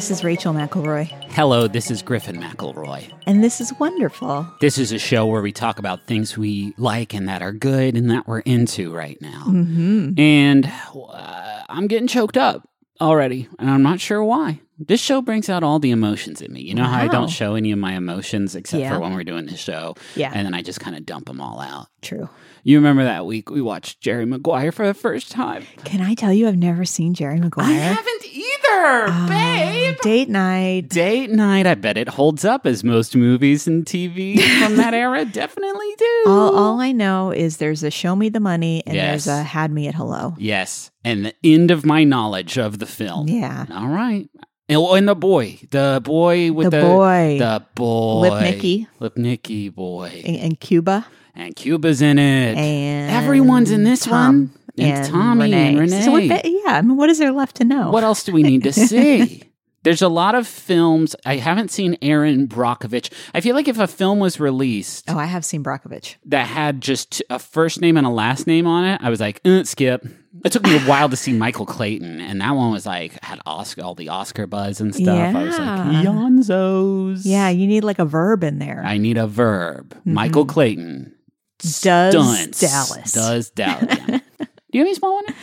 this is Rachel McElroy, Hello, this is Griffin McElroy. and this is wonderful. This is a show where we talk about things we like and that are good and that we're into right now. Mm-hmm. And uh, I'm getting choked up already, and I'm not sure why. This show brings out all the emotions in me. You know how I don't show any of my emotions except Yeah. for when we're doing this show, Yeah, and then I just kind of dump them all out. true. You remember that week we watched Jerry Maguire for the first time? Can I tell you, I've never seen Jerry Maguire. I haven't either, Oh, babe. Date night. Date night, I bet it holds up as most movies and TV from that era definitely do. All, all I know is there's a show me the money and Yes. there's a had me at hello. yes, and the end of my knowledge of the film. Yeah. All right. And, oh, and the boy, the boy with The the, boy. the boy, Lipnicki. Lipnicki boy, and, in Cuba. and Cuba's in it. And Everyone's in this Tom one. And Tommy and Renee. So what, yeah, I mean, what is there left to know? What else do we need to see? There's a lot of films. I haven't seen Erin Brockovich. I feel like if a film was released Oh, I have seen Brockovich. that had just a first name and a last name on it, I was like, uh, skip. It took me a while to see Michael Clayton, and that one was like had Oscar all the Oscar buzz and stuff. I was like, Yeah. Yonzos. Yeah, you need like a verb in there. I need a verb. Michael Clayton Does stunts. Dallas. does Dallas. Do you have any small one?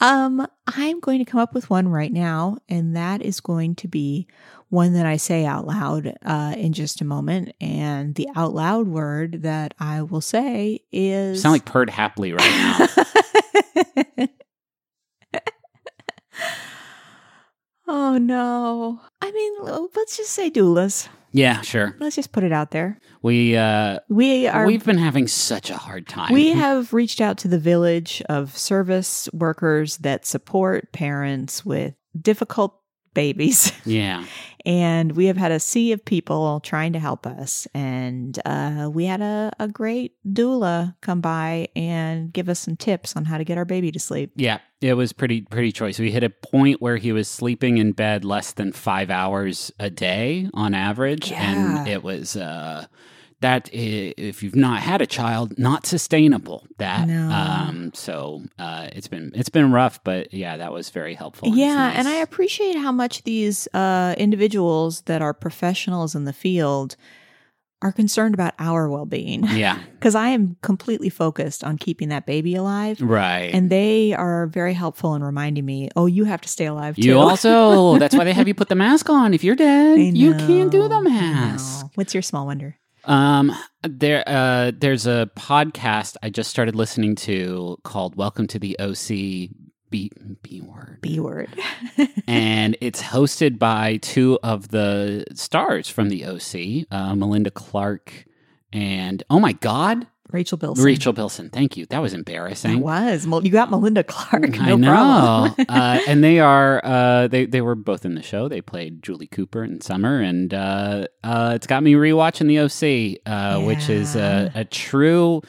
Um, I'm going to come up with one right now, and that is going to be one that I say out loud uh, in just a moment. And the out loud word that I will say is Sound like purred happily right now. oh no! I mean, let's just say doulas. yeah, sure. Let's just put it out there. We uh We are. we've been having such a hard time. we have reached out to the village of service workers that support parents with difficult babies. yeah. and we have had a sea of people trying to help us and uh, we had a, a great doula come by and give us some tips on how to get our baby to sleep Yeah, it was pretty pretty choice. We hit a point where he was sleeping in bed less than five hours a day on average, and it was uh, that if you've not had a child, not sustainable. That No. um, so uh, it's been it's been rough, but yeah, that was very helpful. Yeah and i appreciate how much these uh, individuals that are professionals in the field are concerned about our well-being yeah because i am completely focused on keeping that baby alive right. and they are very helpful in reminding me oh you have to stay alive too you also that's why they have you put the mask on. If you're dead, you can't do the mask. what's your small wonder Um, there, uh, there's a podcast I just started listening to called "Welcome to the OC." B B word, B word. and it's hosted by two of the stars from the OC, uh, Melinda Clarke, and oh my God, Rachel Bilson. Rachel Bilson. Thank you. That was embarrassing. It was. You got Melinda Clarke. No I know, uh, and they are uh, they they were both in the show. They played Julie Cooper and Summer, and uh, uh, it's got me rewatching the OC, uh, which is a, a true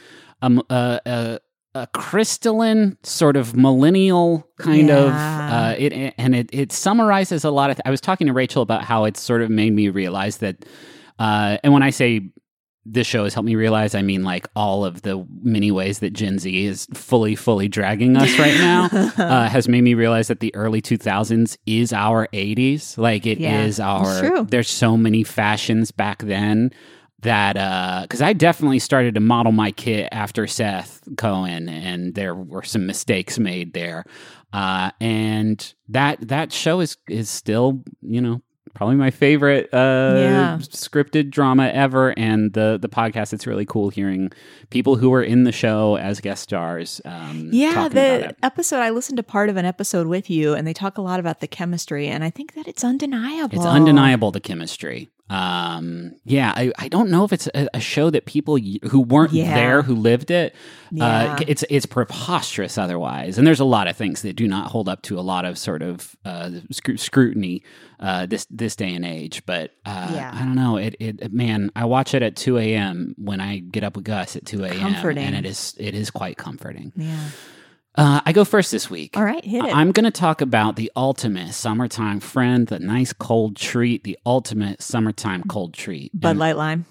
um uh, uh, a crystalline sort of millennial kind of Yeah. uh, it and it it summarizes a lot of. I was talking to Rachel about how it sort of made me realize that, uh, and when I say this show has helped me realize I mean like all of the many ways that Gen Z is fully, fully dragging us right now uh, has made me realize that the early 2000s is our 80s. Like it is Yeah, our, it's true. there's so many fashions back then that, uh, cause I definitely started to model my kit after Seth Cohen and there were some mistakes made there. Uh, and that, that show is, is still, you know, probably my favorite uh Yeah. scripted drama ever and the the podcast it's really cool hearing people who were in the show as guest stars um yeah, the episode I listened to part of an episode with you, and they talk a lot about the chemistry, and I think that it's undeniable. it's undeniable the chemistry um yeah i, I don't know if it's a, a show that people who weren't Yeah. there who lived it Yeah. uh it's it's preposterous otherwise and there's a lot of things that do not hold up to a lot of sort of uh scru- scrutiny uh this this day and age but uh Yeah. i don't know it, it man i watch it at 2 a.m when i get up with gus at 2 a.m and it is it is quite comforting Yeah. Uh i go first this week All right, hit it. I'm going to talk about the ultimate summertime friend, the nice cold treat, the ultimate summertime cold treat. Bud And- Light Lime.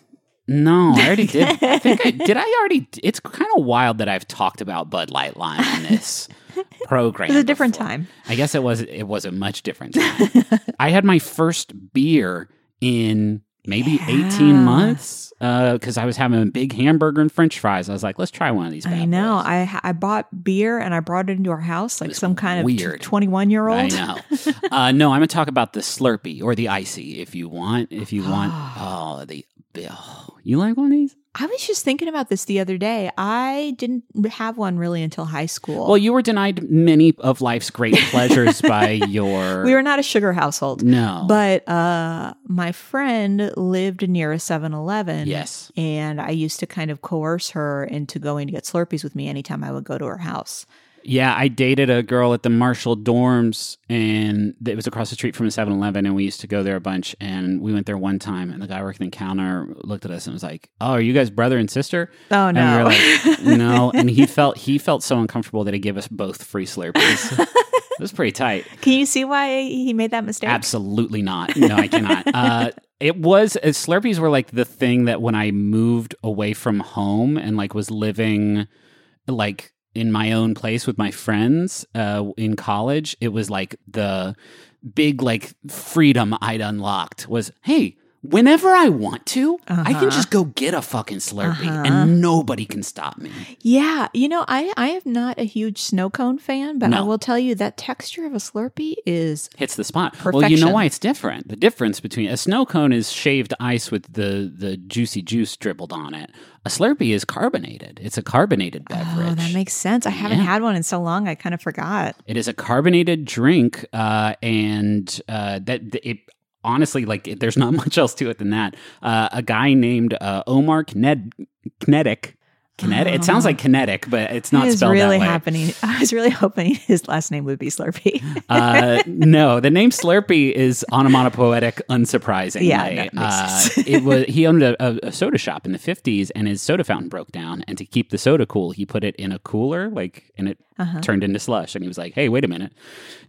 No, I already did. I think I did. I already. It's kind of wild that I've talked about Bud Light Lime on this program. It was a different before. time. I guess it was. It was a much different time. I had my first beer in maybe eighteen Yeah. months because I was having a big hamburger and French fries. I was like, let's try one of these. I know. boys. I I bought beer and I brought it into our house like some kind weird. of twenty-one year I old. know. uh, no, I'm gonna talk about the Slurpee or the ICEE if you want. If you want, oh, the oh, you like one of these? I was just thinking about this the other day. I didn't have one really until high school. Well, you were denied many of life's great pleasures by your. we were not a sugar household. no, But uh, my friend lived near a 7 Eleven. yes, And I used to kind of coerce her into going to get Slurpees with me anytime I would go to her house. Yeah. I dated a girl at the Marshall dorms, and it was across the street from a 7-Eleven, and we used to go there a bunch. And we went there one time, and the guy working the counter looked at us and was like, "Oh, are you guys brother and sister?" Oh, And we no. were like, "No." And he felt he felt so uncomfortable that he gave us both free Slurpees. it was pretty tight. Can you see why he made that mistake? Absolutely not. No, I cannot. uh, it was uh, Slurpees were like the thing that when I moved away from home and like was living like in my own place with my friends uh, in college, it was like the big like freedom I'd unlocked was hey. Whenever I want to, I can Uh-huh. just go get a fucking Slurpee Uh-huh. and nobody can stop me. Yeah, you know, I I am not a huge snow cone fan, but I will tell you that texture of a Slurpee is hits the spot. Well, you know why it's different. The difference between a snow cone is shaved ice with the the juicy juice dribbled on it. A Slurpee is carbonated. It's a carbonated beverage. Oh, that makes sense. I haven't Yeah. had one in so long, I kind of forgot. it is a carbonated drink, uh, and uh, that it honestly like there's not much else to it than that. Uh, a guy named uh, Omar Kned- Kinetic. Kinetic. It sounds like kinetic, but it's not it spelled really that way. happening. I was really hoping his last name would be Slurpee. uh, no, the name Slurpee is onomatopoetic, unsurprisingly. Yeah, uh, it was he owned a, a, soda shop in the fifties, and his soda fountain broke down. And to keep the soda cool, he put it in a cooler, like, and it Uh-huh. turned into slush. And he was like, "Hey, wait a minute,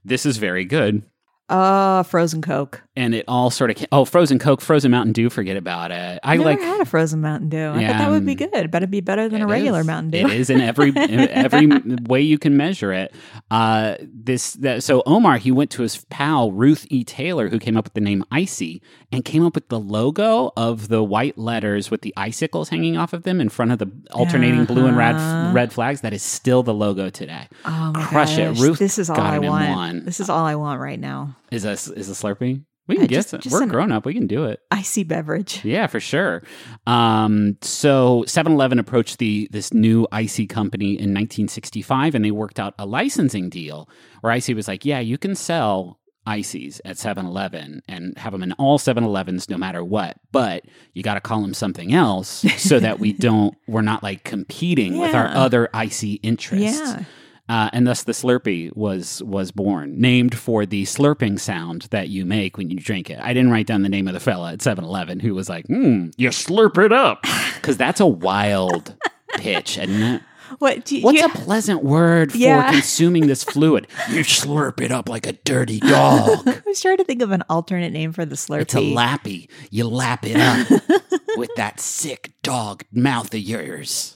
this is very good." Oh, frozen Coke. And it all sort of ca- oh, frozen Coke, frozen Mountain Dew. Forget about it. I I never like had a frozen Mountain Dew. I Yeah, thought that would be good, but it'd be better than a regular is. Mountain Dew. It is in every in every way you can measure it. Uh, this that, so Omar he went to his pal Ruth E. Taylor who came up with the name ICEE and came up with the logo of the white letters with the icicles hanging off of them in front of the alternating blue and red Uh-huh. red flags. That is still the logo today. Oh my Crush it. Ruth This is all I want. one. This is all I want right now. Is a is a Slurpee? We can Uh, get just- some. just We're an- grown up. We can do it. ICEE beverage. Yeah, for sure. Um, so 7-Eleven approached the this new ICEE company in 1965, and they worked out a licensing deal where ICEE was like, "Yeah, you can sell ICEEs at 7-Eleven and have them in all 7-Elevens no matter what, but you got to call them something else so that we don't we're not like competing with our other Icy interests." Yeah. Uh, and thus the Slurpee was was born, named for the slurping sound that you make when you drink it. I didn't write down the name of the fella at 7-Eleven who was like, hmm, you slurp it up. Because that's a wild pitch, isn't it? What do you, What's yeah. a pleasant word for Yeah. consuming this fluid? You slurp it up like a dirty dog. I was trying to think of an alternate name for the Slurpee. It's a lappy. You lap it up with that sick dog mouth of yours.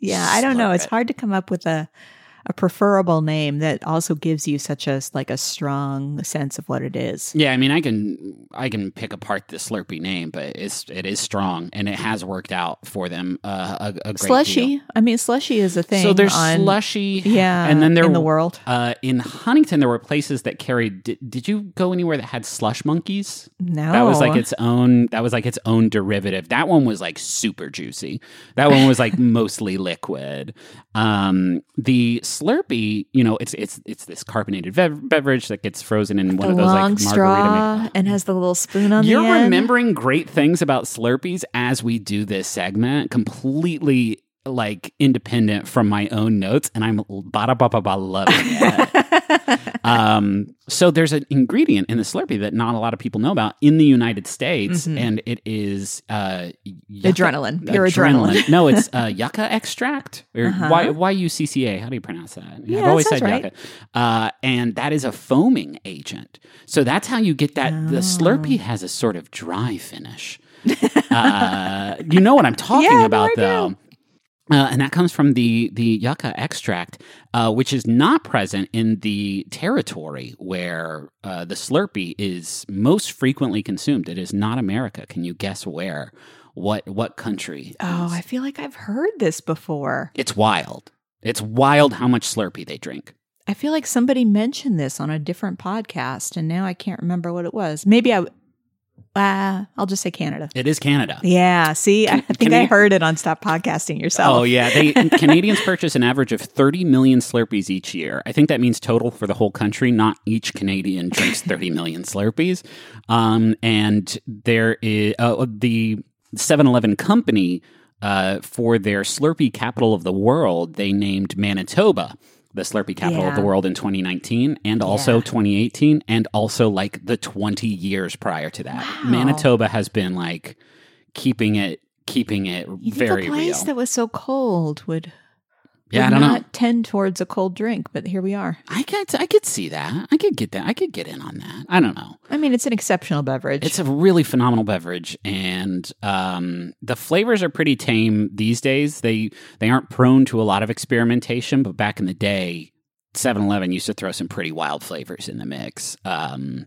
Yeah, I don't know. It's it. hard to come up with a a preferable name that also gives you such a like a strong sense of what it is. Yeah, I mean, I can I can pick apart the Slurpee name, but it's it is strong and it has worked out for them. Uh, a, a great Slushy. deal. I mean, slushy is a thing. So there's on, slushy, Yeah, and then there in the world. Uh, in Huntington, there were places that carried. Did, did you go anywhere that had slush monkeys? No, That was like its own. That was like its own derivative. That one was like super juicy. That one was like mostly liquid. Um, the Slurpee, you know, it's it's it's this carbonated bev- beverage that gets frozen in one the of those long like straw ma- and has the little spoon on it. You're the end. remembering great things about Slurpees as we do this segment, completely like independent from my own notes, and I'm bada ba ba ba loving it. um, so there's an ingredient in the Slurpee that not a lot of people know about in the United States, Mhm. and it is uh, yucca- Adrenaline. Pure adrenaline. no, it's uh, yucca extract or Uh-huh. y u c c a. How do you pronounce that? Yeah, I've always said right. yucca, uh, and that is a foaming agent. So that's how you get that. The Slurpee has a sort of dry finish. Uh, you know what I'm talking Yeah, about, though. Uh, and that comes from the the yucca extract, uh, which is not present in the territory where uh, the Slurpee is most frequently consumed. It is not America. Can you guess where? What what country? Oh, is- I feel like I've heard this before. it's wild. It's wild how much Slurpee they drink. I feel like somebody mentioned this on a different podcast, and now I can't remember what it was. Maybe I. Uh, I'll just say Canada. It is Canada. Yeah. See, I think can I heard it on Stop Podcasting Yourself. Oh yeah, they Canadians purchase an average of 30 million Slurpees each year. I think that means total for the whole country. Not each Canadian drinks 30 million Slurpees. Um, and there is uh, the 7-Eleven company uh, for their Slurpee capital of the world. They named Manitoba the Slurpee capital of the world in 2019 and also Yeah. 2018 and also like the 20 years prior to that. Wow. Manitoba has been like keeping it keeping it You think very a place real. that was so cold would, Yeah, I don't not know. tend towards a cold drink, but here we are. I could I could see that. I could get that. I could get in on that. I don't know. I mean, it's an exceptional beverage. It's a really phenomenal beverage, and um, the flavors are pretty tame these days. They they aren't prone to a lot of experimentation, but back in the day, 7-Eleven used to throw some pretty wild flavors in the mix. Um,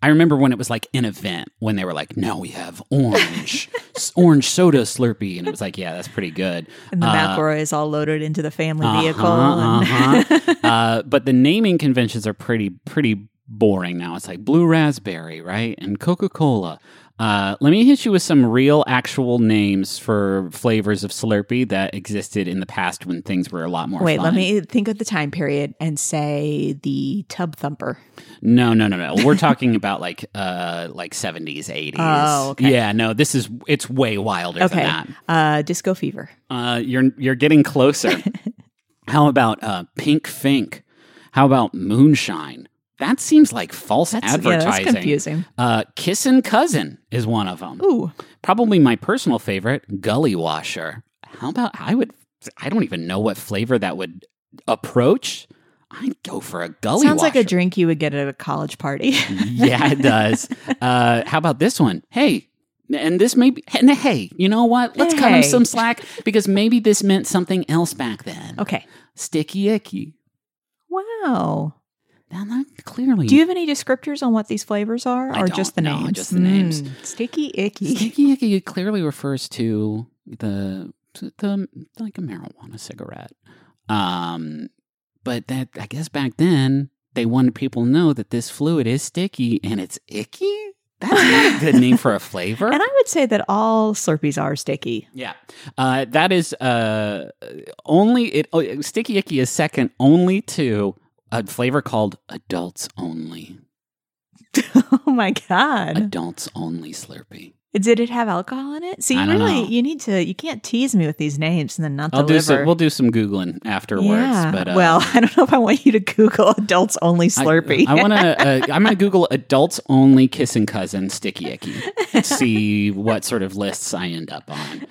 I remember when it was like an event when they were like, "No, we have orange, orange soda Slurpee," and it was like, "Yeah, that's pretty good." and the uh, McElroy is all loaded into the family Uh-huh, vehicle. uh-huh. uh, but the naming conventions are pretty pretty boring now. It's like blue raspberry, right, and Coca Cola. Uh, let me hit you with some real, actual names for flavors of Slurpee that existed in the past when things were a lot more. Wait, fun. let me think of the time period and say the tub thumper. No, no, no, no. We're talking about like uh like seventies, eighties. Oh, okay. Yeah, no. This is it's way wilder Okay. than that. Uh, disco fever. Uh, you're you're getting closer. How about uh, Pink Fink? How about Moonshine? That seems like false That's, yeah, advertising. that's confusing. Uh, Kissin' Cousin is one of them. Ooh, Probably my personal favorite, Gully Washer. How about I would? I don't even know what flavor that would approach. I'd go for a Gully sounds like a drink you would get at a college party. yeah, it does. Uh, how about this one? Hey, and this may be, and hey, you know what? Let's cut him some slack because maybe this meant something else back then. okay. Sticky icky. Wow. Now that clearly. Do you have any descriptors on what these flavors are, I or just the no, names? just the names. Mm, sticky icky. Sticky icky clearly refers to the the like a marijuana cigarette. Um, but that I guess back then they wanted people to know that this fluid is sticky and it's icky. That's not a good name for a flavor. And I would say that all Slurpees are sticky. Yeah, uh, that is uh, only it. Oh, Sticky Icky is second only to a flavor called Adults Only. oh my god! Adults Only Slurpee. Did it have alcohol in it? See, I you really know. you need to. You can't tease me with these names and then not I'll do deliver. some. We'll do some googling afterwards. yeah. But uh, well, I don't know if I want you to Google adults only Slurpee. I, want to. Uh, I'm going to Google Adults Only Kissing Cousin Sticky Icky. see what sort of lists I end up on.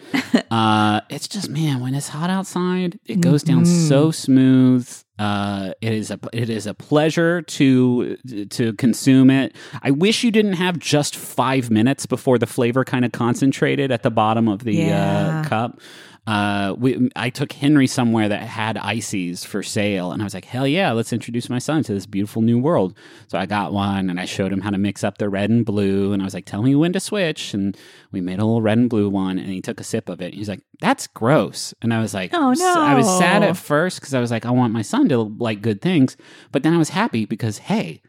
Uh, it's just man, when it's hot outside, it goes down Mhm. so smooth. Uh, it is a it is a pleasure to to consume it. I wish you didn't have just five minutes before the flavor kind of concentrated at the bottom of the Yeah. uh, cup. Uh, we, I took Henry somewhere that had ICEEs for sale, and I was like, "Hell yeah, let's introduce my son to this beautiful new world." So I got one, and I showed him how to mix up the red and blue, and I was like, "Tell me when to switch." And we made a little red and blue one, and he took a sip of it. He's like, "That's gross," and I was like, Oh, no, I was sad at first because I was like, I want my son to like good things, but then I was happy because hey.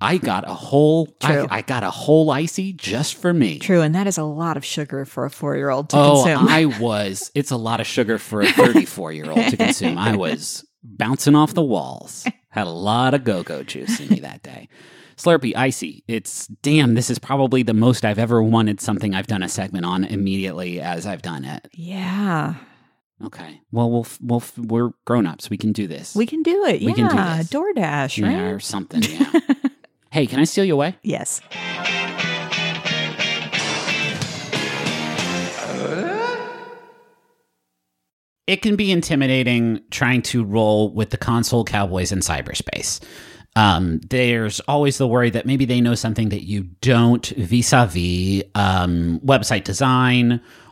I got a whole I, I got a whole ICEE just for me. True, and that is a lot of sugar for a four year old to Oh, consume. I was. It's a lot of sugar for a 34 year old to consume. I was bouncing off the walls. Had a lot of go go juice in me that day. Slurpee, ICEE. It's damn. This is probably the most I've ever wanted something I've done a segment on immediately as I've done it. yeah, Okay. Well, we'll we'll we're grown ups. We can do this. we can do it. We yeah, can do this. DoorDash, yeah, right? or something. Yeah. hey, can I steal you away? yes. it can be intimidating trying to roll with the console cowboys in cyberspace. Um, there's always the worry that maybe they know something that you don't vis a vis website design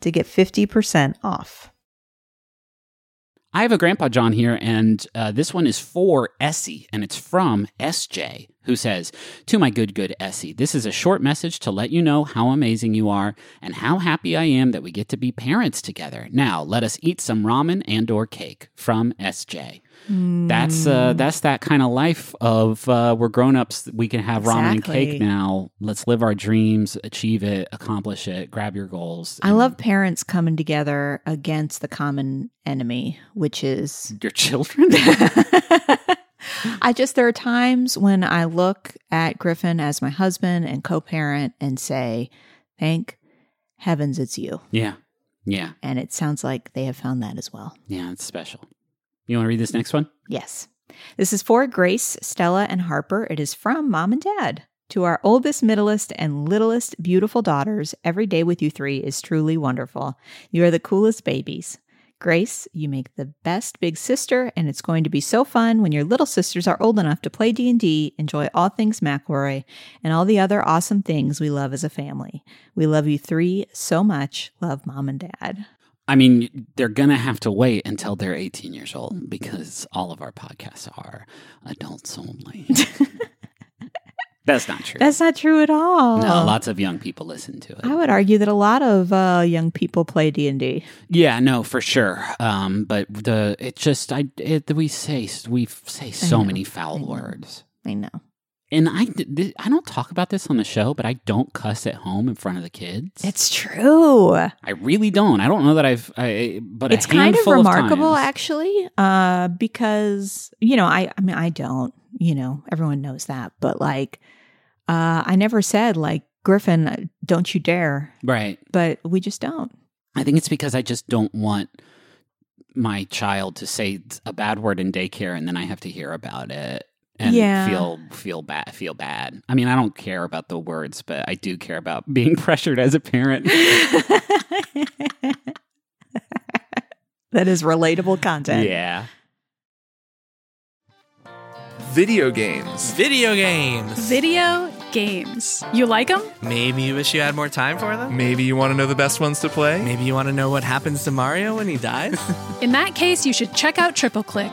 to get 50% off. I have a Jumbotron here, and uh, this one is for Essie, and it's from SJ, who says, To my good, good Essie, this is a short message to let you know how amazing you are and how happy I am that we get to be parents together. Now, let us eat some ramen and or cake from SJ. That's uh, that's that kind of life of uh, we're grown ups. We can have ramen and cake now. Let's live our dreams, achieve it, accomplish it, grab your goals. I love parents coming together against the common enemy, which is your children. I just, there are times when I look at Griffin as my husband and co parent and say, thank heavens it's you. yeah, yeah. And it sounds like they have found that as well. Yeah, it's special. You want to read this next one? Yes. This is for Grace, Stella, and Harper. It is from mom and dad. To our oldest, middlest, and littlest beautiful daughters, every day with you three is truly wonderful. You are the coolest babies. Grace, you make the best big sister, and it's going to be so fun when your little sisters are old enough to play D&D, enjoy all things McElroy, and all the other awesome things we love as a family. We love you three so much. Love mom and dad. I mean, they're going to have to wait until they're 18 years old because all of our podcasts are adults only. That's not true. That's not true at all. no, lots of young people listen to it. I would argue that a lot of uh, young people play D and D. yeah, no, for sure. Um, but the it just I it, we say we say so many foul know. words, I know. and I I don't talk about this on the show, but I don't cuss at home in front of the kids. It's true. I really don't. I don't know that I've. I, but it's kind of remarkable, times- actually, uh, because you know, I I mean, I don't. You know, everyone knows that, but like, uh, I never said like Griffin, uh, don't you dare, Right. but we just don't. I think it's because I just don't want my child to say a bad word in daycare and then I have to hear about it and Yeah. feel feel bad feel bad. I mean, I don't care about the words, but I do care about being pressured as a parent. that is relatable content. yeah. Video games. Video games. Video games. You like them? Maybe you wish you had more time for them? Maybe you want to know the best ones to play? Maybe you want to know what happens to Mario when he dies? In that case, you should check out Triple Click.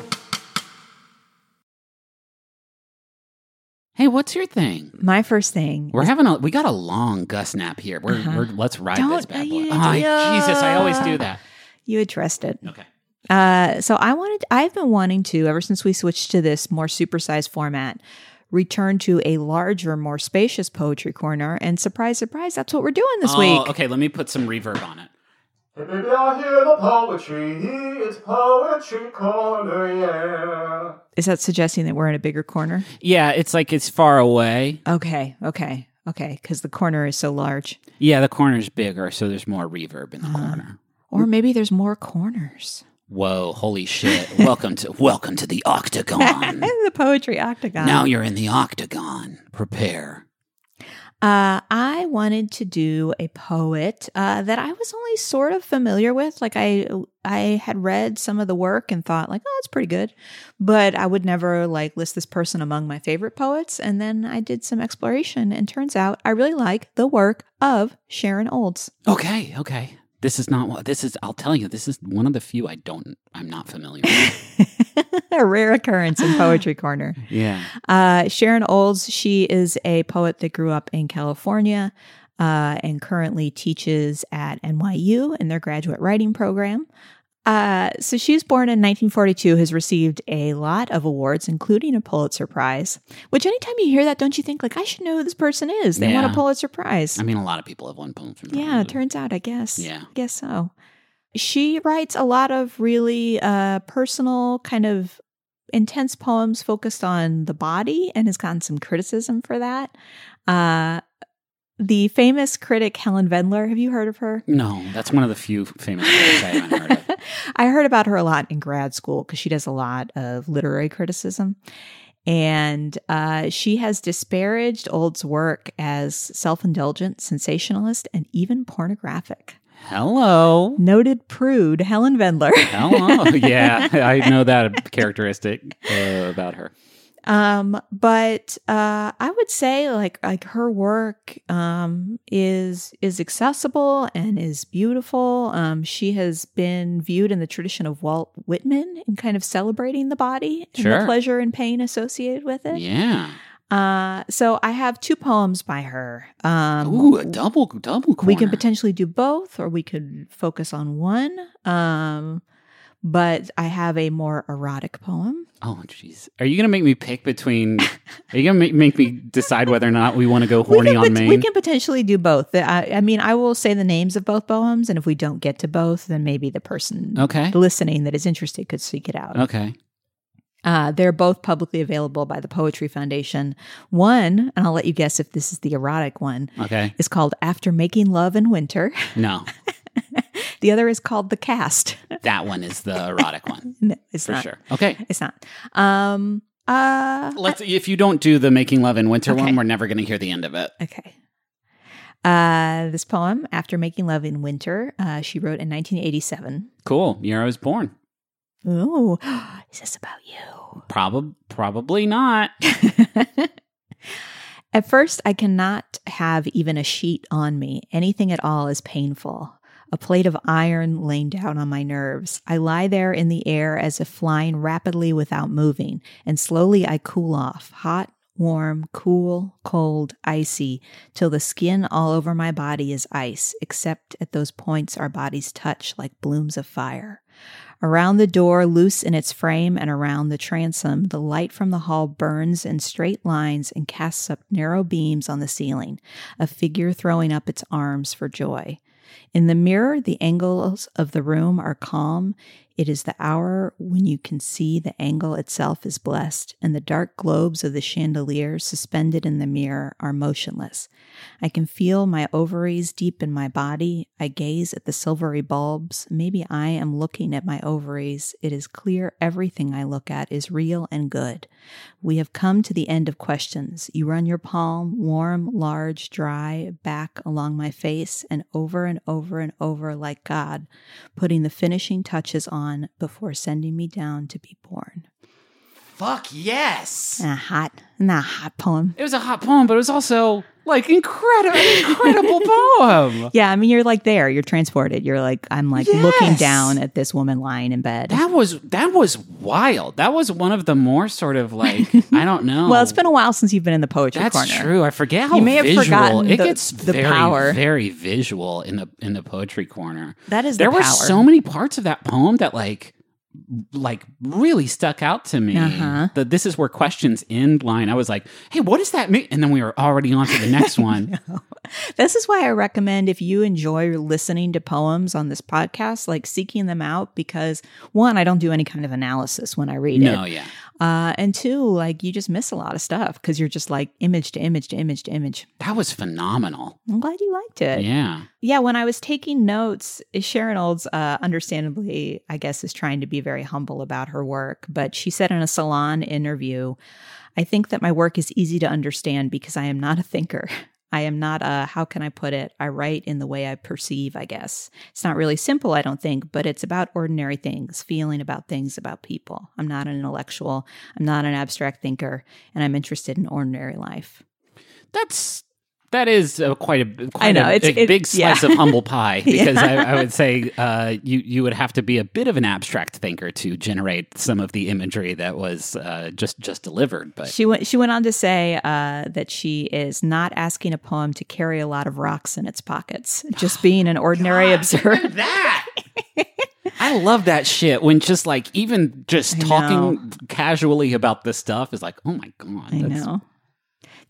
Hey, what's your thing? My first thing. We're having a we got a long Gus nap here. We're, Uh-huh. we're let's ride Don't- this bad boy. Oh. Jesus, I always do that. You addressed it. Okay. Uh, so I wanted, I've been wanting to, ever since we switched to this more supersized format, return to a larger, more spacious poetry corner. And surprise, surprise, that's what we're doing this oh, week. okay. Let me put some reverb on it. Hey baby, I hear the poetry. It's poetry corner, yeah. Is that suggesting that we're in a bigger corner? Yeah, it's like it's far away. Okay, okay, okay, because the corner is so large. Yeah, the corner is bigger, so there's more reverb in the Uh-huh. corner. Or maybe there's more corners. Whoa, holy shit. welcome to welcome to the octagon. the poetry octagon. now you're in the octagon. Prepare. Uh, I wanted to do a poet uh, that I was only sort of familiar with. Like I, I had read some of the work and thought, like, oh, it's pretty good, but I would never like list this person among my favorite poets. And then I did some exploration, and turns out I really like the work of Sharon Olds. Okay, okay. This is not what this is. I'll tell you, this is one of the few I don't. I'm not familiar with. a rare occurrence in Poetry Corner. yeah. Uh, Sharon Olds, she is a poet that grew up in California uh, and currently teaches at NYU in their graduate writing program. Uh, so she was born in 1942, has received a lot of awards, including a Pulitzer Prize. Which, anytime you hear that, don't you think like I should know who this person is? They won a Pulitzer Prize. I mean, a lot of people have won Pulitzer. yeah, it turns out, I guess. Yeah. I guess so. She writes a lot of really uh, personal, kind of intense poems focused on the body and has gotten some criticism for that. Uh, the famous critic Helen Vendler, have you heard of her? No, that's one of the few famous critics I haven't heard of. I heard about her a lot in grad school because she does a lot of literary criticism. And uh, she has disparaged Olds' work as self indulgent, sensationalist, and even pornographic. Hello. Noted prude Helen Vendler. Hello. yeah, I know that characteristic uh, about her. Um, but uh, I would say like like her work um, is is accessible and is beautiful. Um, she has been viewed in the tradition of Walt Whitman in kind of celebrating the body and Sure. the pleasure and pain associated with it. Yeah. Uh, so I have two poems by her. Um, Ooh, a double double corner. we can potentially do both, or we could focus on one. Um, but I have a more erotic poem. Oh, jeez. Are you gonna make me pick between? Are you gonna make, make me decide whether or not we want to go horny on pot- main? we can potentially do both. I, I mean, I will say the names of both poems, and if we don't get to both, then maybe the person Okay. listening that is interested could seek it out. Okay. Uh, they're both publicly available by the Poetry Foundation. One, and I'll let you guess if this is the erotic one, Okay. is called After Making Love in Winter. No, The other is called The Cast. that one is the erotic one no, it's for not. sure. Okay. It's not. Um, uh, Let's. If you don't do the making love in winter Okay. one, we're never gonna hear the end of it. Okay. Uh, this poem, After Making Love in Winter, uh, she wrote in 1987. Cool. Year I was born. Ooh, is this about you? Probably. Probably not. At first, I cannot have even a sheet on me. Anything at all is painful. A plate of iron laying down on my nerves. I lie there in the air as if flying rapidly without moving, and slowly I cool off, hot, warm, cool, cold, icy, till the skin all over my body is ice, except at those points our bodies touch like blooms of fire. Around the door, loose in its frame, and around the transom, the light from the hall burns in straight lines and casts up narrow beams on the ceiling, a figure throwing up its arms for joy. In the mirror, the angles of the room are calm. It is the hour when you can see the angle itself is blessed, and the dark globes of the chandelier suspended in the mirror are motionless. I can feel my ovaries deep in my body. I gaze at the silvery bulbs. Maybe I am looking at my ovaries. It is clear everything I look at is real and good. We have come to the end of questions. You run your palm, warm, large, dry, back along my face and over and over and over like God, putting the finishing touches on before sending me down to be born. Fuck yes. A hot, not a hot poem. It was a hot poem, but it was also like incredible, incredible poem. Yeah, I mean, you're like there, you're transported. You're like, I'm like Yes. looking down at this woman lying in bed. That was that was wild. That was one of the more sort of like I don't know. well, it's been a while since you've been in the poetry That's corner. true. I forget how You may have visual forgotten it the- gets. the very, power. very visual in the in the poetry corner. That is the there were so many parts of that poem that like like really stuck out to me. Uh-huh. The this is where questions end line. I was like, hey, what does that mean? And then we were already on to the next one. This is why I recommend if you enjoy listening to poems on this podcast, like seeking them out because one, I don't do any kind of analysis when I read no, it. yeah. Uh, and two, like you just miss a lot of stuff because you're just like image to image to image to image. That was phenomenal. I'm glad you liked it. Yeah. Yeah, when I was taking notes, Sharon Olds, uh, understandably, I guess, is trying to be very humble about her work. But she said in a salon interview, I think that my work is easy to understand because I am not a thinker. I am not a, how can I put it? I write in the way I perceive, I guess. It's not really simple, I don't think, but it's about ordinary things, feeling about things, about people. I'm not an intellectual, I'm not an abstract thinker, and I'm interested in ordinary life. That's that is uh, quite a quite I know, a, it's- a it- big slice yeah. of humble pie because Yeah. I, I would say uh, you you would have to be a bit of an abstract thinker to generate some of the imagery that was uh, just just delivered. But She went. She went on to say uh, that she is not asking a poem to carry a lot of rocks in its pockets, just being an ordinary observer. that. I love that shit when just like even just I talking casually about this stuff is like, oh my god, I know.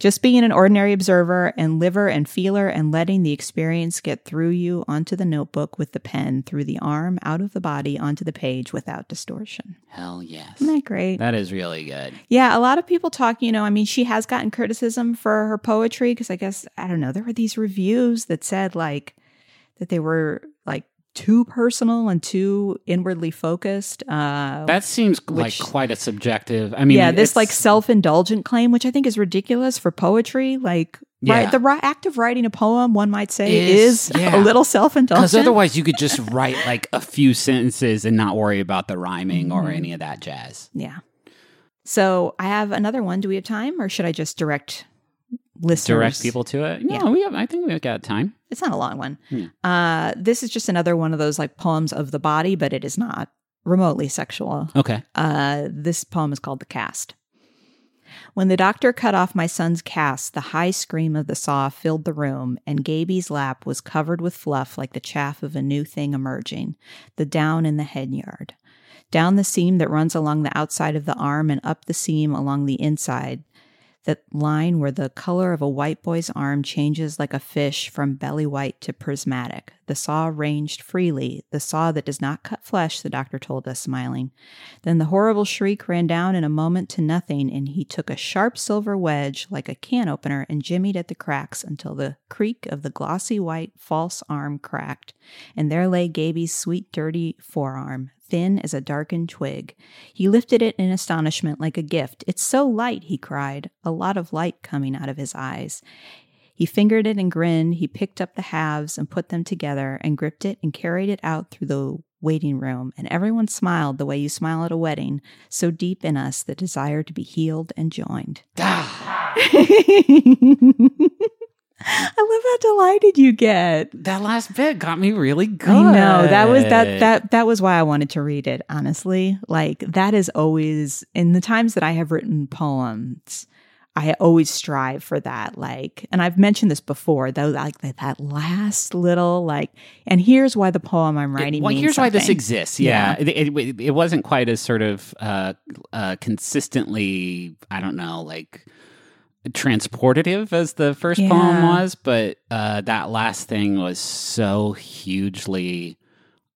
Just being an ordinary observer and liver and feeler and letting the experience get through you onto the notebook with the pen, through the arm, out of the body, onto the page without distortion. Hell yes, Isn't that great? that is really good. Yeah, a lot of people talk, you know, I mean, she has gotten criticism for her poetry because I guess, I don't know, there were these reviews that said like that they were too personal and too inwardly focused. Uh, That seems Which- like quite a subjective. I mean, yeah, this like self indulgent claim, which I think is ridiculous for poetry. Like, Yeah. right, the act of writing a poem, one might say, Is- is, yeah. a little self indulgent. Because otherwise, you could just write like a few sentences and not worry about the rhyming or Mhm. any of that jazz. yeah. So I have another one. Do we have time, or should I just direct listeners? Direct people to it. No, Yeah. we have. I think we've got time. It's not a long one. Hmm. Uh, this is just another one of those like poems of the body, but it is not remotely sexual. Okay. Uh, this poem is called The Cast. When the doctor cut off my son's cast, the high scream of the saw filled the room, and Gaby's lap was covered with fluff like the chaff of a new thing emerging, the down in the head yard. Down the seam that runs along the outside of the arm and up the seam along the inside, that line where the color of a white boy's arm changes like a fish from belly white to prismatic. The saw ranged freely, the saw that does not cut flesh, the doctor told us, smiling. Then the horrible shriek ran down in a moment to nothing, and he took a sharp silver wedge like a can opener and jimmied at the cracks until the creak of the glossy white false arm cracked, and there lay Gaby's sweet, dirty forearm, thin as a darkened twig. He lifted it in astonishment like a gift. It's so light, he cried, a lot of light coming out of his eyes. He fingered it and grinned. He picked up the halves and put them together and gripped it and carried it out through the waiting room. And everyone smiled the way you smile at a wedding, so deep in us the desire to be healed and joined. I love how delighted you get. That last bit got me really good. I know that was that that that was why I wanted to read it. Honestly, like that is always in the times that I have written poems. I always strive for that. Like, and I've mentioned this before, though. Like that, that last little like, and here's why the poem I'm writing. well, means here's why this something. exists. Yeah, It, it, it wasn't quite as sort of uh, uh, consistently. I don't know, like transportative as the first Yeah. poem was, but uh, that last thing was so hugely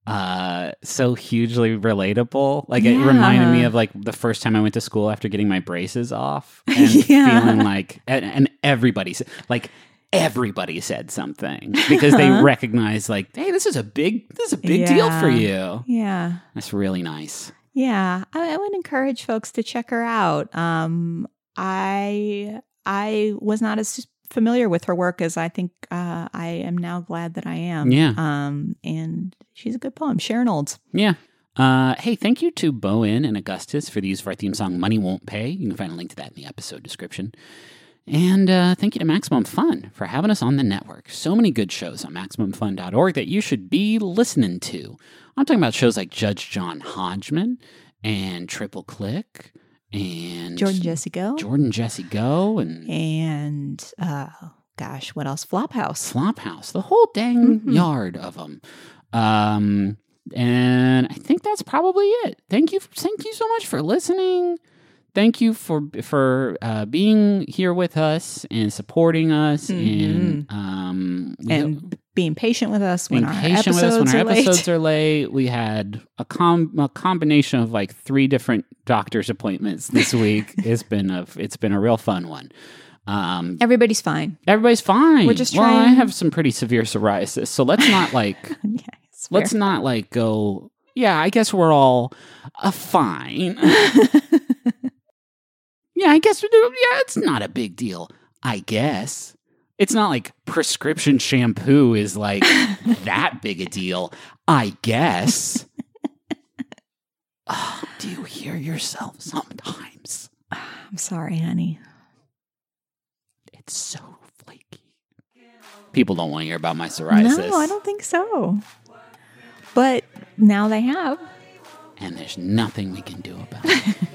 uh so hugely relatable like it reminded me of like the first time i went to school after getting my braces off and Yeah. feeling like and, and everybody said like everybody said something because they Uh-huh. recognize like hey this is a big this is a big deal for you Yeah. that's really nice Yeah, I, I would encourage folks to check her out. Um, I I was not as familiar with her work as I think uh, I am now glad that I am. Yeah. Um, and she's a good poem. Sharon Olds. Yeah. Uh, hey, thank you to bo en and Augustus for the use of our theme song Money Won't Pay. You can find a link to that in the episode description. And uh, thank you to Maximum Fun for having us on the network. So many good shows on MaximumFun.org that you should be listening to. I'm talking about shows like Judge John Hodgman and Triple Click and Jordan Jesse Go. Jordan Jesse Go and And uh, gosh, what else? Flophouse. Flophouse, the whole dang Mhm. yard of them. Um, and I think that's probably it. Thank you, thank you so much for listening. Thank you for for uh, being here with us and supporting us, and um, we Mm-hmm. and being patient with us when our episodes with us when are our episodes late. are late. We had a com a combination of like three different doctor's appointments this week. it's been a it's been a real fun one. Um, Everybody's fine. Everybody's fine. We're just well, I have some pretty severe psoriasis, so let's not like yeah, let's not like go. Yeah, I guess we're all uh, fine. yeah, I guess. Yeah, it's not a big deal. I guess it's not like prescription shampoo is like that big a deal. I guess. Ah, do you hear yourself sometimes? I'm sorry, honey. It's so flaky. People don't want to hear about my psoriasis. No, I don't think so. But now they have. and there's nothing we can do about it.